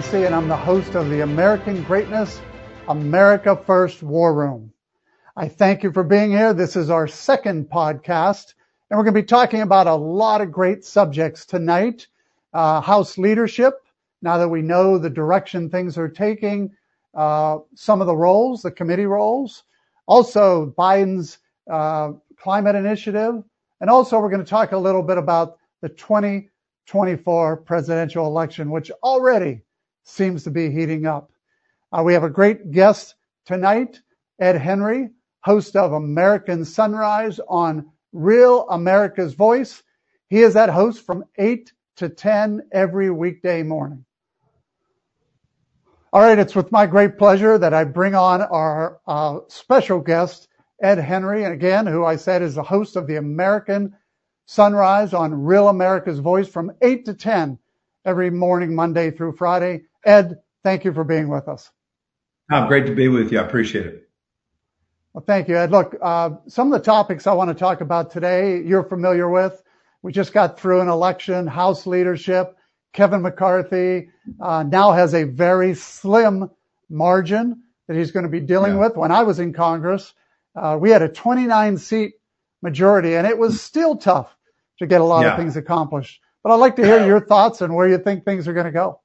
And I'm the host of the American Greatness America First War Room. I thank you for being here. This is our second podcast, and we're going to be talking about a lot of great subjects tonight. Uh, House leadership, now that we know the direction things are taking, uh, some of the roles, the committee roles, also Biden's uh, climate initiative, and also we're going to talk a little bit about the 2024 presidential election, which already seems to be heating up. Uh, we have a great guest tonight, Ed Henry, host of American Sunrise on Real America's Voice. He is that host from 8 to 10 every weekday morning. All right, it's with my great pleasure that I bring on our uh, special guest, Ed Henry, and again, who I said is the host of the American Sunrise on Real America's Voice from 8 to 10 every morning, Monday through Friday. Ed, thank you for being with us. Oh, great to be with you. I appreciate it. Well, thank you, Ed. Look, uh, some of the topics I want to talk about today, you're familiar with. We just got through an election, House leadership, Kevin McCarthy uh, now has a very slim margin that he's going to be dealing with. When I was in Congress, uh, we had a 29 seat majority, and it was still tough to get a lot of things accomplished. But I'd like to hear your thoughts and where you think things are going to go.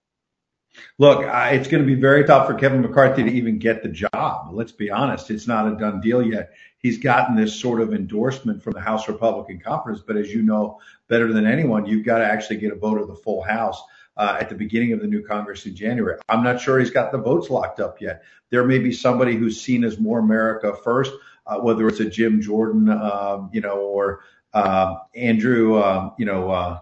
Look, uh, it's going to be very tough for Kevin McCarthy to even get the job. Let's be honest, it's not a done deal yet. He's gotten this sort of endorsement from the House Republican Conference, but as you know better than anyone, you've got to actually get a vote of the full House. Uh, at the beginning of the new Congress in January. I'm not sure he's got the votes locked up yet. There may be somebody who's seen as more America first, uh, whether it's a Jim Jordan, um, you know, or uh, Andrew, um, you know,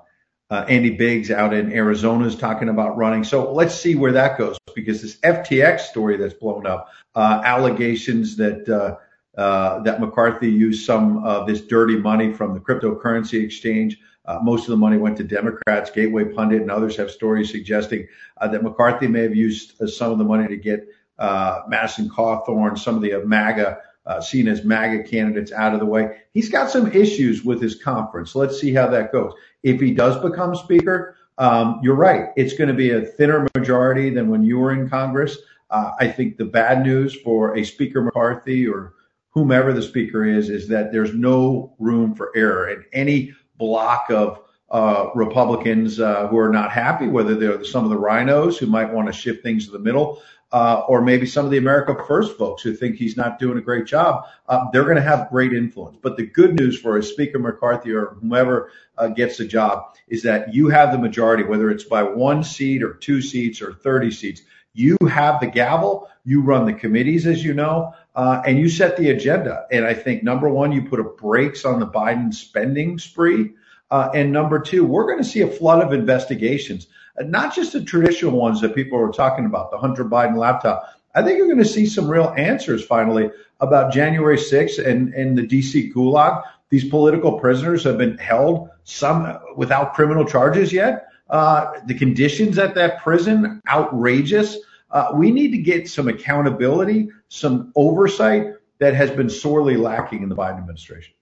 uh, Andy Biggs out in Arizona is talking about running. So let's see where that goes because this FTX story that's blown up, uh, allegations that uh, uh, that McCarthy used some of this dirty money from the cryptocurrency exchange. Uh, most of the money went to Democrats. Gateway Pundit and others have stories suggesting uh, that McCarthy may have used uh, some of the money to get uh, Madison Cawthorn, some of the MAGA uh, seen as MAGA candidates out of the way. He's got some issues with his conference. Let's see how that goes. If he does become speaker, um, you're right. It's going to be a thinner majority than when you were in Congress. Uh, I think the bad news for a Speaker McCarthy or whomever the speaker is, is that there's no room for error. And any block of uh, Republicans uh, who are not happy, whether they're some of the RINOs who might want to shift things to the middle, uh, or maybe some of the America First folks who think he's not doing a great job, uh, they're going to have great influence. But the good news for a Speaker McCarthy or whomever uh, gets the job is that you have the majority, whether it's by one seat or two seats or 30 seats. You have the gavel. You run the committees, as you know, uh, and you set the agenda. And I think number one, you put a brakes on the Biden spending spree. Uh, and number two, we're going to see a flood of investigations, not just the traditional ones that people are talking about, the Hunter Biden laptop. I think you're going to see some real answers finally about January 6th and, and the DC gulag. These political prisoners have been held, some without criminal charges yet. Uh, the conditions at that prison, outrageous. Uh, we need to get some accountability, some oversight that has been sorely lacking in the Biden administration.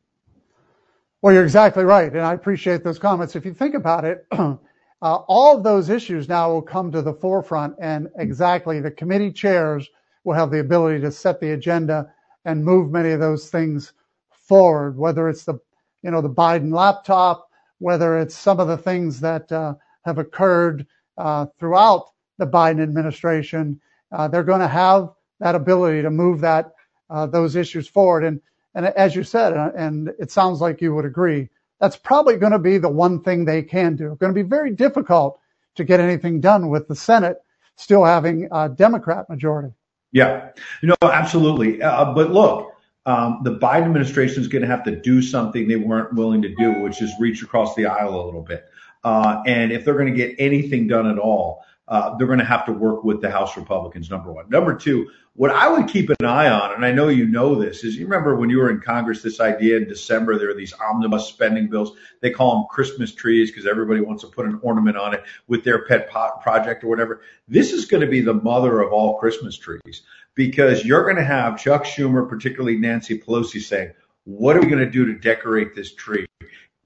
Well, you're exactly right, and I appreciate those comments. If you think about it, uh, all of those issues now will come to the forefront, and exactly the committee chairs will have the ability to set the agenda and move many of those things forward. Whether it's the, you know, the Biden laptop, whether it's some of the things that uh, have occurred uh, throughout the Biden administration, uh, they're going to have that ability to move that uh, those issues forward. And and as you said, uh, and it sounds like you would agree, that's probably going to be the one thing they can do. Going to be very difficult to get anything done with the Senate still having a Democrat majority. Yeah, no, absolutely. Uh, but look, um, the Biden administration is going to have to do something they weren't willing to do, which is reach across the aisle a little bit. Uh, and if they're going to get anything done at all, uh, they're going to have to work with the House Republicans, number one. Number two, what I would keep an eye on, and I know you know this, is you remember when you were in Congress, this idea in December, there are these omnibus spending bills. They call them Christmas trees because everybody wants to put an ornament on it with their pet project or whatever. This is going to be the mother of all Christmas trees because you're going to have Chuck Schumer, particularly Nancy Pelosi, saying, what are we going to do to decorate this tree?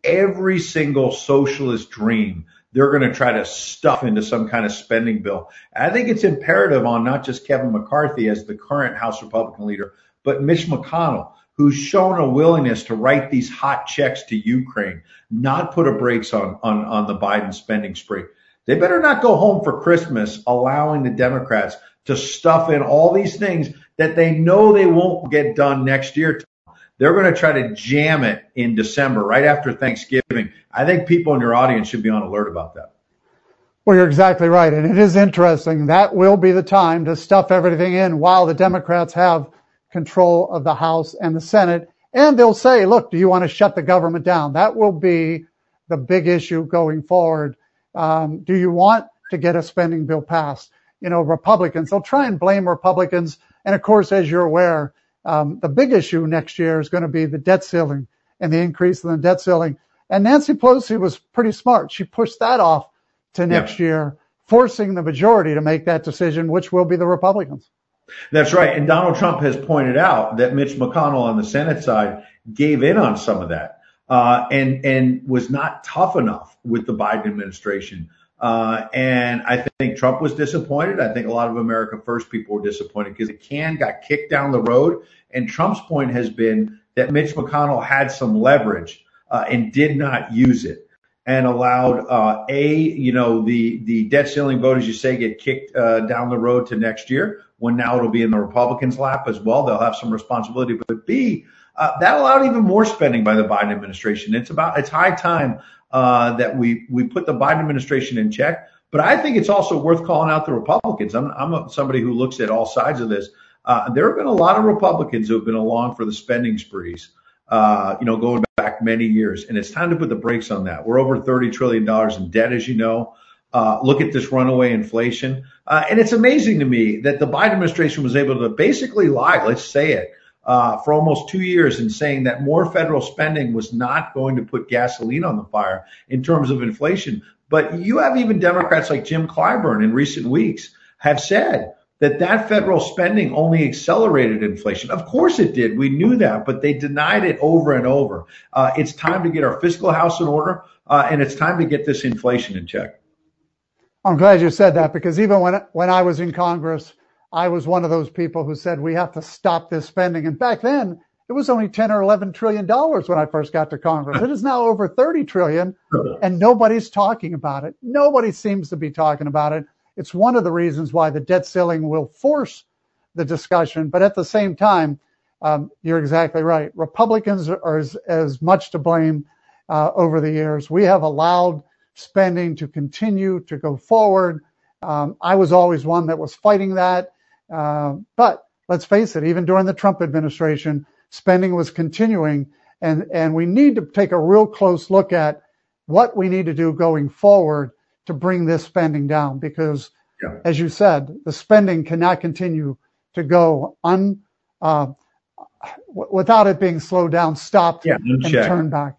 Every single socialist dream they're going to try to stuff into some kind of spending bill. I think it's imperative on not just Kevin McCarthy as the current House Republican leader, but Mitch McConnell, who's shown a willingness to write these hot checks to Ukraine, not put a brakes on, on, on the Biden spending spree. They better not go home for Christmas allowing the Democrats to stuff in all these things that they know they won't get done next year. They're going to try to jam it in December, right after Thanksgiving. I think people in your audience should be on alert about that. Well, you're exactly right. And it is interesting. That will be the time to stuff everything in while the Democrats have control of the House and the Senate. And they'll say, look, do you want to shut the government down? That will be the big issue going forward. Um, do you want to get a spending bill passed? You know, Republicans, they'll try and blame Republicans. And of course, as you're aware, the big issue next year is going to be the debt ceiling and the increase in the debt ceiling. And Nancy Pelosi was pretty smart. She pushed that off to next year, forcing the majority to make that decision, which will be the Republicans. That's right. And Donald Trump has pointed out that Mitch McConnell on the Senate side gave in on some of that uh, and and was not tough enough with the Biden administration. Uh, and I think Trump was disappointed. I think a lot of America First people were disappointed because the can got kicked down the road. And Trump's point has been that Mitch McConnell had some leverage uh, and did not use it and allowed uh, a you know the the debt ceiling vote, as you say, get kicked uh, down the road to next year when now it'll be in the Republicans' lap as well. They'll have some responsibility, but b uh, that allowed even more spending by the Biden administration. It's about it's high time uh, that we we put the Biden administration in check. But I think it's also worth calling out the Republicans. I'm I'm a, somebody who looks at all sides of this. Uh, there have been a lot of Republicans who have been along for the spending sprees. Uh, you know, going back many years, and it's time to put the brakes on that. We're over 30 trillion dollars in debt, as you know. Uh, look at this runaway inflation, uh, and it's amazing to me that the Biden administration was able to basically lie. Let's say it uh, for almost two years in saying that more federal spending was not going to put gasoline on the fire in terms of inflation. But you have even Democrats like Jim Clyburn in recent weeks have said that that federal spending only accelerated inflation. Of course it did. We knew that, but they denied it over and over. Uh, it's time to get our fiscal house in order, uh, and it's time to get this inflation in check. I'm glad you said that because even when when I was in Congress, I was one of those people who said we have to stop this spending. And back then, it was only 10 or 11 trillion dollars when I first got to Congress. It is now over 30 trillion and nobody's talking about it. Nobody seems to be talking about it. It's one of the reasons why the debt ceiling will force the discussion. But at the same time, um, you're exactly right. Republicans are as, as much to blame uh, over the years. We have allowed spending to continue to go forward. Um, I was always one that was fighting that. Uh, but let's face it, even during the Trump administration, spending was continuing, and and we need to take a real close look at what we need to do going forward to bring this spending down, because yeah. as you said, the spending cannot continue to go un uh, without it being slowed down, stopped, yeah, and turned back.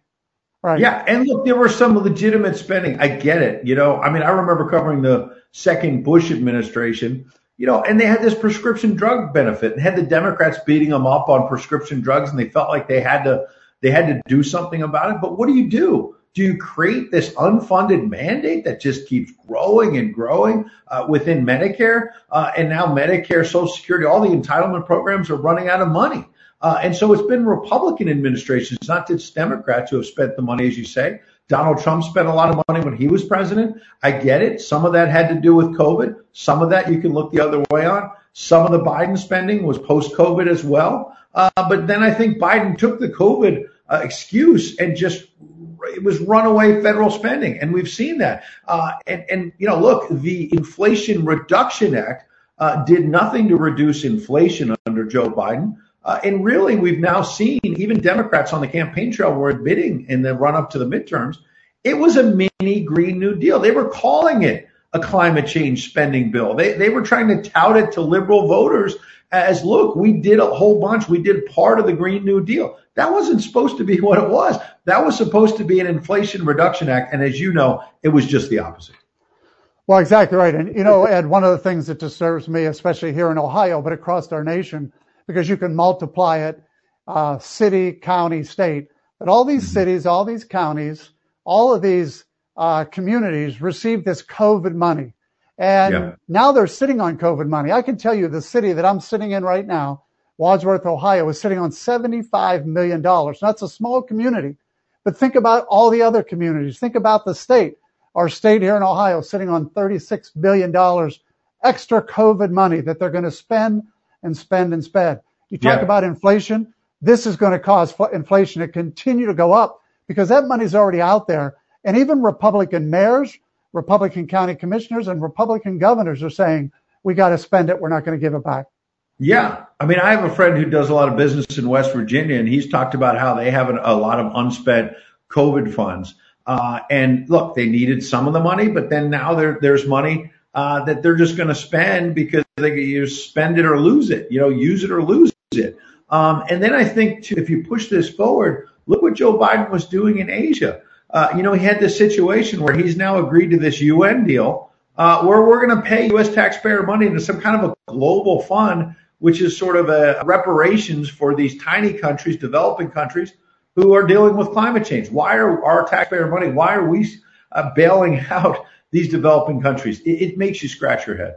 Right. Yeah, and look, there were some legitimate spending. I get it. You know, I mean, I remember covering the second Bush administration you know, and they had this prescription drug benefit and had the Democrats beating them up on prescription drugs and they felt like they had to they had to do something about it. But what do you do? Do you create this unfunded mandate that just keeps growing and growing uh, within Medicare? Uh, and now Medicare, Social Security, all the entitlement programs are running out of money. Uh, and so it's been Republican administrations, not just Democrats, who have spent the money, as you say. Donald Trump spent a lot of money when he was president. I get it. Some of that had to do with COVID. Some of that you can look the other way on. Some of the Biden spending was post COVID as well. Uh, but then I think Biden took the COVID uh, excuse and just it was runaway federal spending, and we've seen that. Uh, and and you know, look, the Inflation Reduction Act uh, did nothing to reduce inflation under Joe Biden. Uh, and really, we've now seen even Democrats on the campaign trail were admitting in the run up to the midterms, it was a mini Green New Deal. They were calling it a climate change spending bill. They, they were trying to tout it to liberal voters as look, we did a whole bunch. We did part of the Green New Deal. That wasn't supposed to be what it was. That was supposed to be an Inflation Reduction Act. And as you know, it was just the opposite. Well, exactly right. And, you know, Ed, one of the things that disturbs me, especially here in Ohio, but across our nation, because you can multiply it uh, city, county, state. But all these mm-hmm. cities, all these counties, all of these uh, communities received this COVID money. And yeah. now they're sitting on COVID money. I can tell you the city that I'm sitting in right now, Wadsworth, Ohio, is sitting on $75 million. That's a small community, but think about all the other communities. Think about the state. Our state here in Ohio sitting on $36 billion extra COVID money that they're going to spend and spend and spend. You talk yeah. about inflation. This is going to cause inflation to continue to go up because that money's already out there. And even Republican mayors, Republican county commissioners, and Republican governors are saying, we got to spend it. We're not going to give it back. Yeah. I mean, I have a friend who does a lot of business in West Virginia, and he's talked about how they have a lot of unspent COVID funds. Uh, and look, they needed some of the money, but then now there, there's money uh, that they're just going to spend because they you spend it or lose it, you know, use it or lose it. Um, and then I think too, if you push this forward, look what Joe Biden was doing in Asia. Uh, you know, he had this situation where he's now agreed to this UN deal uh, where we're going to pay U.S. taxpayer money into some kind of a global fund, which is sort of a reparations for these tiny countries, developing countries who are dealing with climate change. Why are our taxpayer money? Why are we uh, bailing out these developing countries. It, it makes you scratch your head.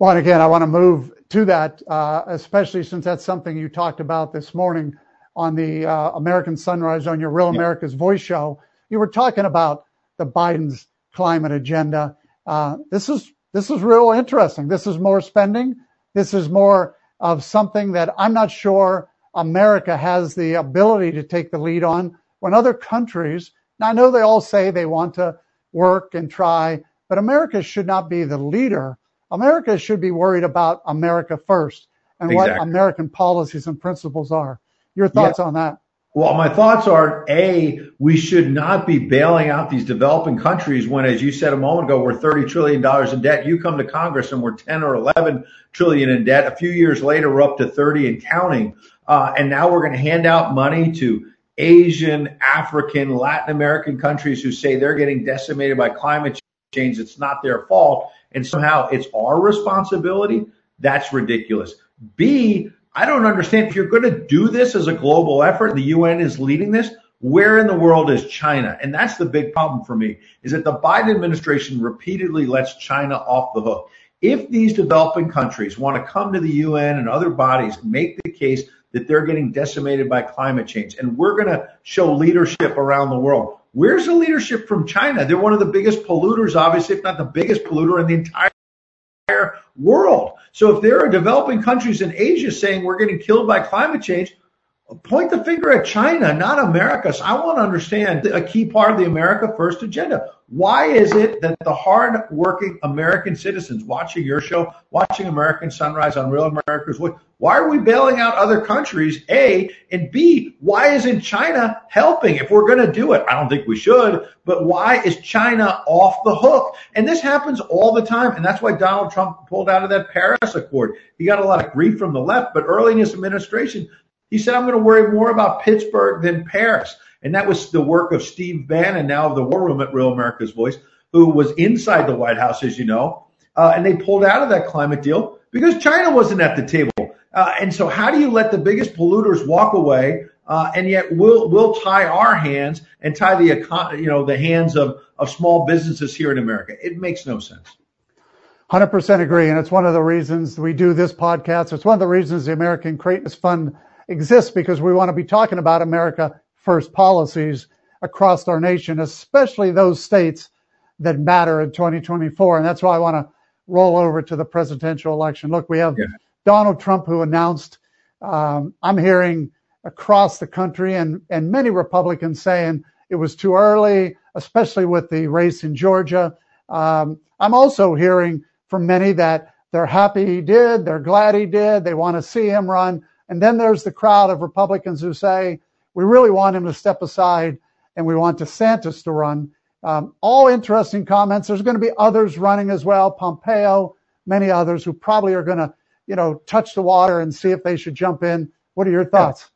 Well, and again, I want to move to that, uh, especially since that's something you talked about this morning on the uh, American Sunrise on your Real America's Voice show. You were talking about the Biden's climate agenda. Uh, this is this is real interesting. This is more spending. This is more of something that I'm not sure America has the ability to take the lead on when other countries. Now I know they all say they want to work and try, but America should not be the leader. America should be worried about America first and exactly. what American policies and principles are. Your thoughts yeah. on that? Well, my thoughts are A, we should not be bailing out these developing countries when, as you said a moment ago, we're $30 trillion in debt. You come to Congress and we're 10 or 11 trillion in debt. A few years later, we're up to 30 and counting. Uh, and now we're going to hand out money to Asian, African, Latin American countries who say they're getting decimated by climate change. It's not their fault. And somehow it's our responsibility. That's ridiculous. B, I don't understand if you're going to do this as a global effort, the UN is leading this. Where in the world is China? And that's the big problem for me is that the Biden administration repeatedly lets China off the hook. If these developing countries want to come to the UN and other bodies, make the case that they're getting decimated by climate change. And we're going to show leadership around the world. Where's the leadership from China? They're one of the biggest polluters, obviously, if not the biggest polluter in the entire world. So if there are developing countries in Asia saying we're getting killed by climate change, point the finger at China, not America. So I want to understand a key part of the America First agenda. Why is it that the hard-working American citizens watching your show, watching American Sunrise on Real America's Voice, why are we bailing out other countries? A and B, why isn't China helping? If we're going to do it, I don't think we should, but why is China off the hook? And this happens all the time. And that's why Donald Trump pulled out of that Paris Accord. He got a lot of grief from the left, but early in his administration, he said, I'm going to worry more about Pittsburgh than Paris. And that was the work of Steve Bannon, now of the War Room at Real America's Voice, who was inside the White House, as you know. Uh, and they pulled out of that climate deal because China wasn't at the table. Uh, and so, how do you let the biggest polluters walk away, uh, and yet we'll we'll tie our hands and tie the you know the hands of of small businesses here in America? It makes no sense. 100% agree, and it's one of the reasons we do this podcast. It's one of the reasons the American Greatness Fund exists because we want to be talking about America first policies across our nation, especially those states that matter in 2024. And that's why I want to roll over to the presidential election. Look, we have yeah. Donald Trump who announced, um, I'm hearing across the country and, and many Republicans saying it was too early, especially with the race in Georgia. Um, I'm also hearing from many that they're happy he did, they're glad he did, they want to see him run. And then there's the crowd of Republicans who say, we really want him to step aside and we want DeSantis to run. Um, all interesting comments. There's going to be others running as well, Pompeo, many others who probably are going to, you know, touch the water and see if they should jump in. What are your thoughts?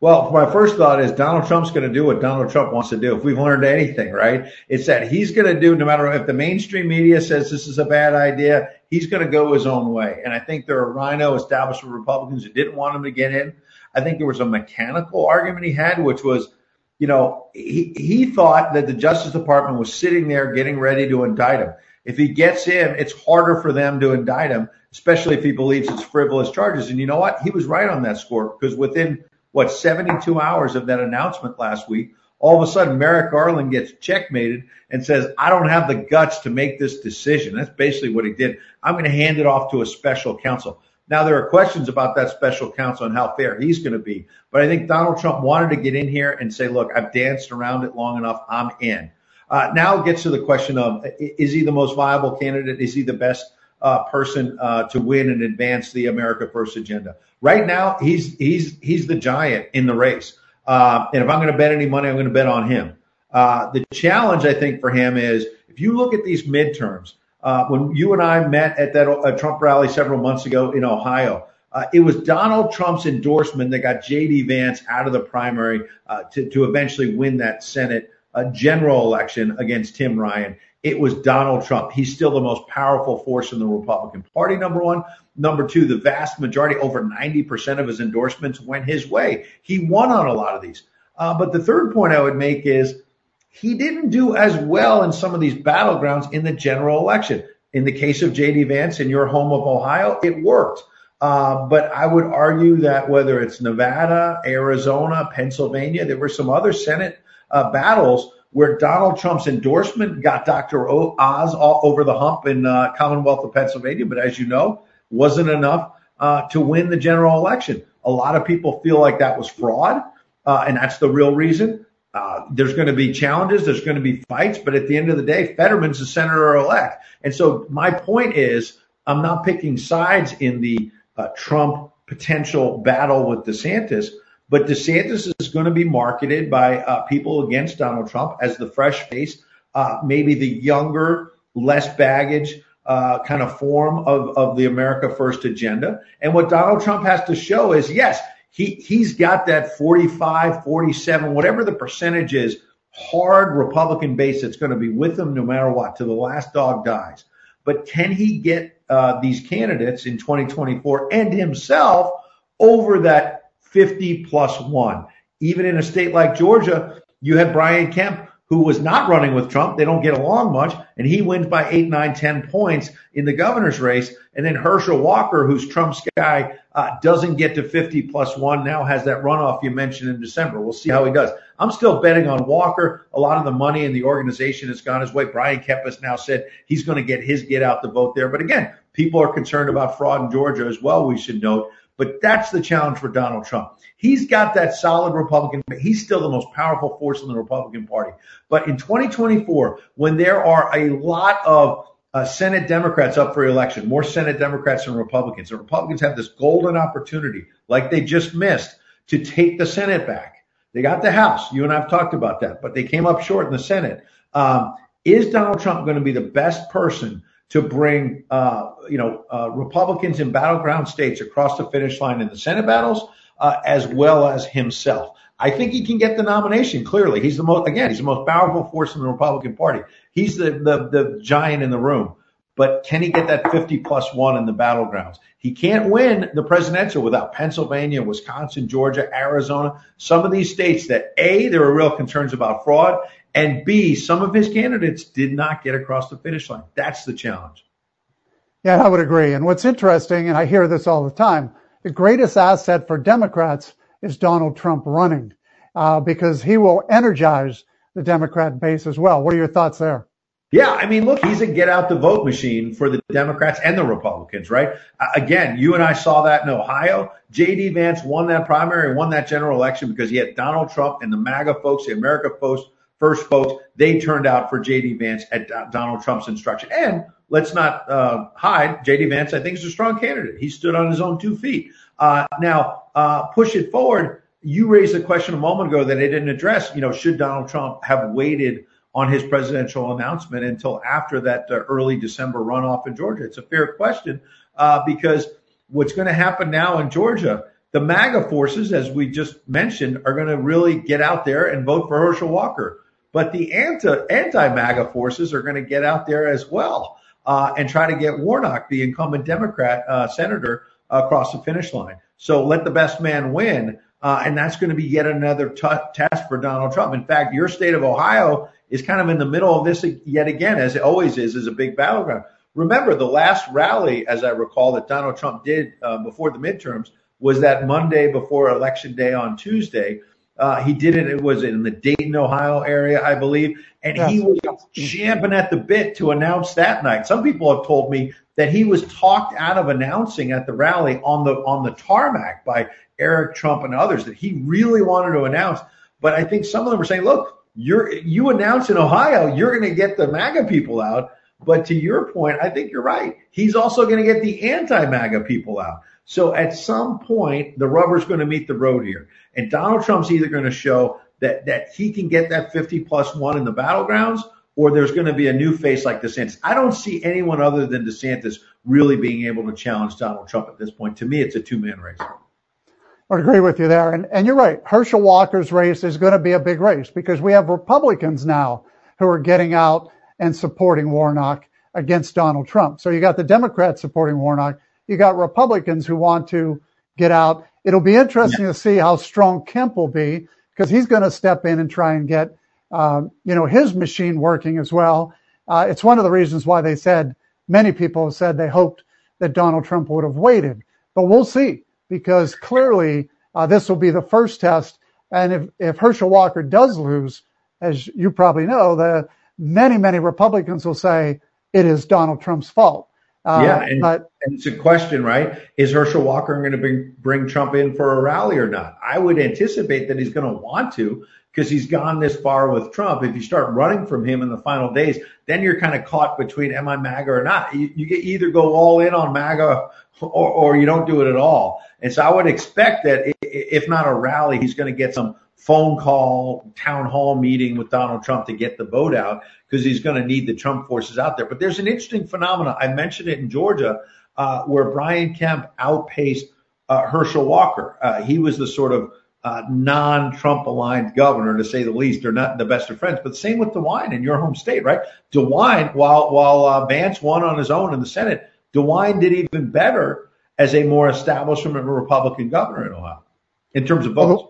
Well, my first thought is Donald Trump's going to do what Donald Trump wants to do. If we've learned anything, right, it's that he's going to do, no matter if the mainstream media says this is a bad idea, he's going to go his own way. And I think there are RINO establishment Republicans who didn't want him to get in. I think there was a mechanical argument he had, which was you know, he, he thought that the Justice Department was sitting there getting ready to indict him. If he gets in, it's harder for them to indict him, especially if he believes it's frivolous charges. And you know what? He was right on that score because within what 72 hours of that announcement last week, all of a sudden Merrick Garland gets checkmated and says, I don't have the guts to make this decision. That's basically what he did. I'm going to hand it off to a special counsel. Now there are questions about that special counsel and how fair he's going to be. But I think Donald Trump wanted to get in here and say, look, I've danced around it long enough. I'm in. Uh, now it gets to the question of, is he the most viable candidate? Is he the best uh, person uh, to win and advance the America First agenda? Right now, he's he's he's the giant in the race. Uh, and if I'm going to bet any money, I'm going to bet on him. Uh, the challenge, I think, for him is if you look at these midterms, uh, when you and I met at that uh, Trump rally several months ago in Ohio, uh, it was Donald Trump's endorsement that got J.D. Vance out of the primary uh, to, to eventually win that Senate uh, general election against Tim Ryan. It was Donald Trump. He's still the most powerful force in the Republican Party, number one. Number two, the vast majority, over 90% of his endorsements went his way. He won on a lot of these. Uh, but the third point I would make is he didn't do as well in some of these battlegrounds in the general election. In the case of J.D. Vance in your home of Ohio, it worked. Uh, but I would argue that whether it's Nevada, Arizona, Pennsylvania, there were some other Senate uh, battles where Donald Trump's endorsement got Dr. Oz all over the hump in uh, Commonwealth of Pennsylvania. But as you know, wasn't enough uh, to win the general election. A lot of people feel like that was fraud, uh, and that's the real reason. Uh, there's going to be challenges. There's going to be fights, but at the end of the day, Fetterman's the senator elect. And so my point is, I'm not picking sides in the uh, Trump potential battle with DeSantis, but DeSantis is going to be marketed by uh, people against Donald Trump as the fresh face, uh, maybe the younger, less baggage uh, kind of form of, of the America First agenda. And what Donald Trump has to show is, yes, he, he's got that 45, 47, whatever the percentage is, hard Republican base that's going to be with him no matter what, to the last dog dies. But can he get uh, these candidates in 2024 and himself over that 50 plus one? Even in a state like Georgia, you had Brian Kemp who was not running with Trump. They don't get along much. And he wins by eight, nine, ten points in the governor's race. And then Herschel Walker, who's Trump's guy, uh, doesn't get to 50 plus one, now has that runoff you mentioned in December. We'll see how he does. I'm still betting on Walker. A lot of the money in the organization has gone his way. Brian Kemp has now said he's going to get his get out the vote there. But again, people are concerned about fraud in Georgia as well, we should note. But that's the challenge for Donald Trump. He's got that solid Republican. He's still the most powerful force in the Republican Party. But in 2024, when there are a lot of uh, Senate Democrats up for election, more Senate Democrats than Republicans, the Republicans have this golden opportunity, like they just missed, to take the Senate back. They got the House. You and I have talked about that, but they came up short in the Senate. Um, is Donald Trump going to be the best person to bring, uh, you know, uh, Republicans in battleground states across the finish line in the Senate battles, uh, as well as himself. I think he can get the nomination. Clearly, he's the most again. He's the most powerful force in the Republican Party. He's the the, the giant in the room. But can he get that 50 plus one in the battlegrounds? He can't win the presidential without Pennsylvania, Wisconsin, Georgia, Arizona, some of these states that A, there are real concerns about fraud, and B, some of his candidates did not get across the finish line. That's the challenge. Yeah, I would agree. And what's interesting, and I hear this all the time, the greatest asset for Democrats is Donald Trump running uh, because he will energize the Democrat base as well. What are your thoughts there? Yeah, I mean, look, he's a get out the vote machine for the Democrats and the Republicans, right? Uh, again, you and I saw that in Ohio. J.D. Vance won that primary and won that general election because he had Donald Trump and the MAGA folks, the America folks, first folks, they turned out for J.D. Vance at Donald Trump's instruction. And let's not uh, hide, J.D. Vance, I think, is a strong candidate. He stood on his own two feet. Uh, now, uh, push it forward. You raised a question a moment ago that I didn't address. You know, should Donald Trump have waited on his presidential announcement until after that uh, early December runoff in Georgia? It's a fair question uh, because what's going to happen now in Georgia the MAGA forces, as we just mentioned, are going to really get out there and vote for Herschel Walker. But the anti anti MAGA forces are going to get out there as well uh, and try to get Warnock, the incumbent Democrat uh, senator, across the finish line. So let the best man win. Uh, and that's going to be yet another t- test for Donald Trump. In fact, your state of Ohio is kind of in the middle of this yet again, as it always is, is a big battleground. Remember, the last rally, as I recall, that Donald Trump did uh, before the midterms was that Monday before Election Day on Tuesday. Uh, he did it. It was in the Dayton, Ohio area, I believe, and yes. he was champing at the bit to announce that night. Some people have told me that he was talked out of announcing at the rally on the on the tarmac by Eric Trump and others that he really wanted to announce. But I think some of them were saying, "Look, you're you announce in Ohio, you're going to get the MAGA people out." But to your point, I think you're right. He's also going to get the anti-MAGA people out. So at some point, the rubber's going to meet the road here. And Donald Trump's either going to show that, that he can get that 50 plus one in the battlegrounds or there's going to be a new face like DeSantis. I don't see anyone other than DeSantis really being able to challenge Donald Trump at this point. To me, it's a two man race. I agree with you there. And, and you're right. Herschel Walker's race is going to be a big race because we have Republicans now who are getting out and supporting Warnock against Donald Trump. So you got the Democrats supporting Warnock. You got Republicans who want to get out. It'll be interesting yeah. to see how strong Kemp will be because he's going to step in and try and get, uh, you know, his machine working as well. Uh, it's one of the reasons why they said many people have said they hoped that Donald Trump would have waited, but we'll see because clearly uh, this will be the first test. And if, if Herschel Walker does lose, as you probably know, the many, many Republicans will say it is Donald Trump's fault. Uh, yeah, and, but, and, it's a question, right? Is Herschel Walker going to bring, bring Trump in for a rally or not? I would anticipate that he's going to want to because he's gone this far with Trump. If you start running from him in the final days, then you're kind of caught between am I MAGA or not? You, you either go all in on MAGA or, or you don't do it at all. And so I would expect that if not a rally, he's going to get some phone call, town hall meeting with Donald Trump to get the vote out because he's going to need the Trump forces out there. But there's an interesting phenomenon. I mentioned it in Georgia uh, where Brian Kemp outpaced uh, Herschel Walker. Uh, he was the sort of uh, non-Trump aligned governor, to say the least. They're not the best of friends, but same with DeWine in your home state, right? DeWine, while while uh, Vance won on his own in the Senate, DeWine did even better as a more establishment Republican governor in Ohio in terms of votes.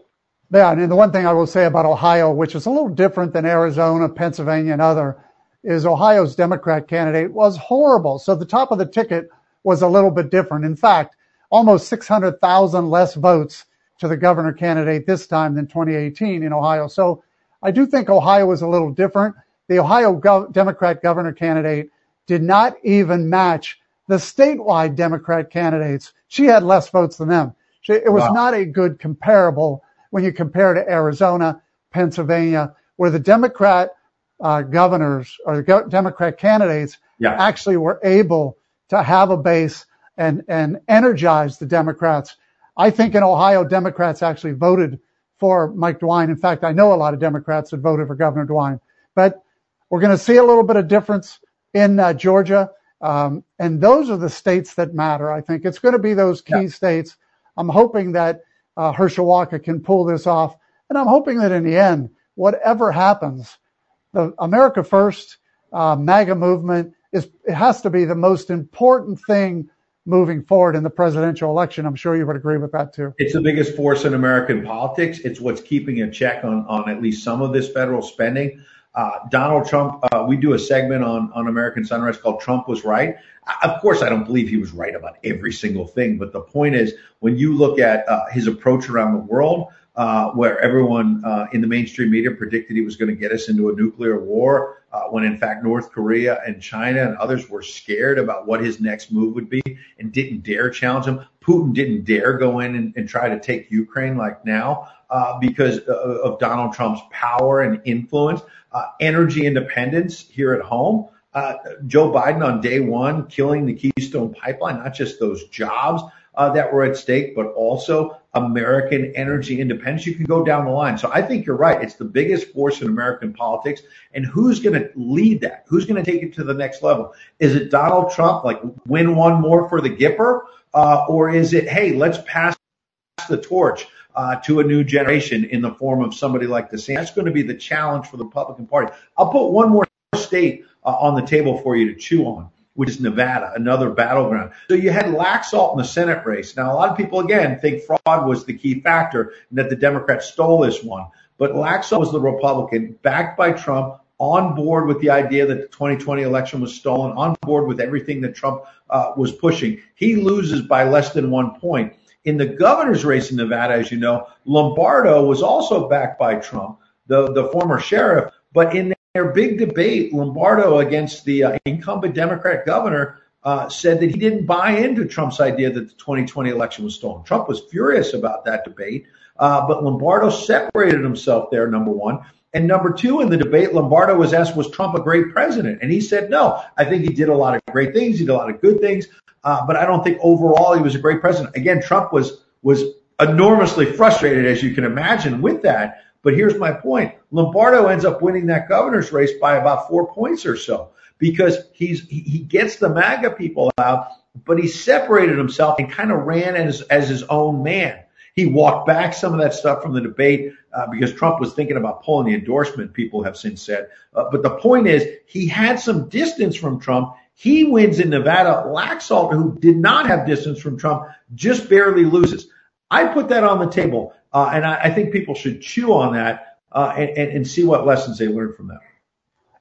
Yeah, and the one thing I will say about Ohio, which is a little different than Arizona, Pennsylvania, and other, is Ohio's Democrat candidate was horrible. So the top of the ticket was a little bit different. In fact, almost 600,000 less votes to the governor candidate this time than 2018 in Ohio. So I do think Ohio is a little different. The Ohio Gov- Democrat governor candidate did not even match the statewide Democrat candidates. She had less votes than them. She, it was wow. not a good comparable when you compare to Arizona, Pennsylvania, where the Democrat uh, governors or the go- Democrat candidates yeah. actually were able to have a base and, and energize the Democrats. I think in Ohio, Democrats actually voted for Mike DeWine. In fact, I know a lot of Democrats that voted for Governor DeWine, but we're going to see a little bit of difference in uh, Georgia. Um, and those are the states that matter. I think it's going to be those key yeah. states. I'm hoping that uh, Herschel Walker can pull this off. And I'm hoping that in the end, whatever happens, the America First uh, MAGA movement is it has to be the most important thing moving forward in the presidential election. I'm sure you would agree with that too. It's the biggest force in American politics. It's what's keeping a check on on at least some of this federal spending. Uh, Donald Trump, uh, we do a segment on, on American Sunrise called Trump Was Right. Of course, I don't believe he was right about every single thing, but the point is when you look at uh, his approach around the world, uh, where everyone uh, in the mainstream media predicted he was going to get us into a nuclear war, uh, when in fact North Korea and China and others were scared about what his next move would be and didn't dare challenge him. Putin didn't dare go in and, and try to take Ukraine like now uh, because of Donald Trump's power and influence. Uh, energy independence here at home. Uh, Joe Biden on day one killing the Keystone Pipeline, not just those jobs uh, that were at stake, but also American energy independence. You can go down the line. So I think you're right. It's the biggest force in American politics. And who's going to lead that? Who's going to take it to the next level? Is it Donald Trump, like win one more for the Gipper? Uh, or is it, hey, let's pass the torch? Uh, to a new generation in the form of somebody like DeSantis. That's going to be the challenge for the Republican Party. I'll put one more state uh, on the table for you to chew on. which is Nevada, another battleground. So you had Laxalt in the Senate race. Now, a lot of people, again, think fraud was the key factor and that the Democrats stole this one. But Laxalt was the Republican, backed by Trump, on board with the idea that the 2020 election was stolen, on board with everything that Trump uh, was pushing. He loses by less than one point. In the governor's race in Nevada, as you know, Lombardo was also backed by Trump, the, the former sheriff. But in their big debate, Lombardo against the uh, incumbent Democrat governor uh, said that he didn't buy into Trump's idea that the 2020 election was stolen. Trump was furious about that debate, uh, but Lombardo separated himself there, number one. And number two, in the debate, Lombardo was asked, was Trump a great president? And he said, no, I think he did a lot of great things. He did a lot of good things. Uh, but I don't think overall he was a great president. Again, Trump was, was enormously frustrated, as you can imagine, with that. But here's my point. Lombardo ends up winning that governor's race by about four points or so because he's, he gets the MAGA people out, but he separated himself and kind of ran as, as his own man. He walked back some of that stuff from the debate uh, because Trump was thinking about pulling the endorsement, people have since said. Uh, but the point is, he had some distance from Trump. He wins in Nevada. Laxalt, who did not have distance from Trump, just barely loses. I put that on the table, uh, and I, I, think people should chew on that uh, and, and, and see what lessons they learned from that.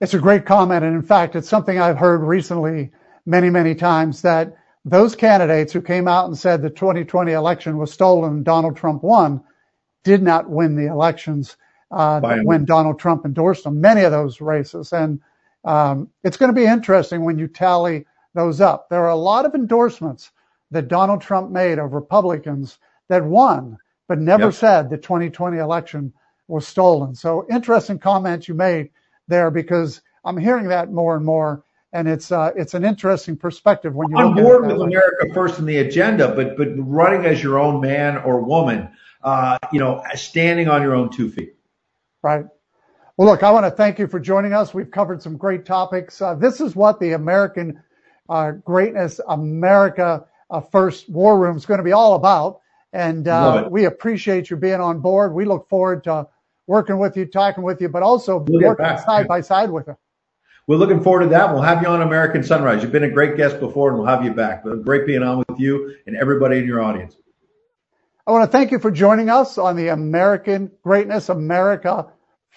It's a great comment, and in fact, it's something I've heard recently many, many times that those candidates who came out and said the 2020 election was stolen and Donald Trump won did not win the elections uh, when Donald Trump endorsed them, many of those races. And um, it's going to be interesting when you tally those up. There are a lot of endorsements that Donald Trump made of Republicans that won, but never yep. said the 2020 election was stolen. So interesting comments you made there because I'm hearing that more and more and it's uh, it's an interesting perspective when you're on board with America first in the agenda, but but running as your own man or woman, uh, you know, standing on your own two feet. Right. Well, look, I want to thank you for joining us. We've covered some great topics. Uh, this is what the American uh, Greatness America uh, First War Room is going to be all about, and uh, we appreciate you being on board. We look forward to working with you, talking with you, but also working side by side with you. We're looking forward to that. We'll have you on American Sunrise. You've been a great guest before, and we'll have you back. But great being on with you and everybody in your audience. I want to thank you for joining us on the American Greatness America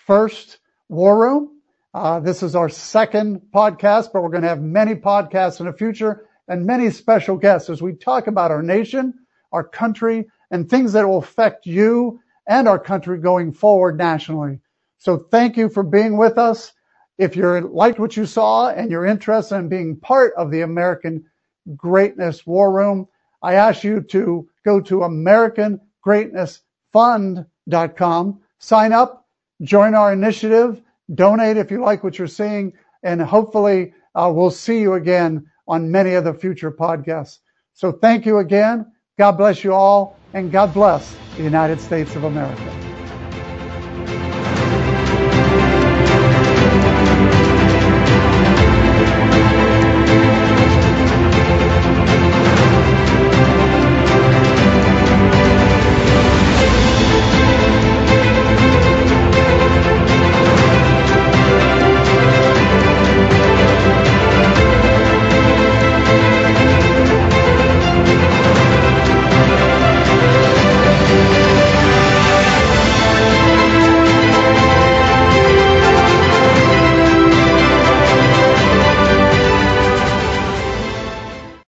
First War Room. Uh, this is our second podcast, but we're going to have many podcasts in the future and many special guests as we talk about our nation, our country, and things that will affect you and our country going forward nationally. So thank you for being with us. If you liked what you saw and you're interested in being part of the American Greatness War Room, I ask you to go to AmericanGreatnessFund.com, sign up, join our initiative, donate if you like what you're seeing, and hopefully uh, we'll see you again on many of the future podcasts. So thank you again. God bless you all, and God bless the United States of America.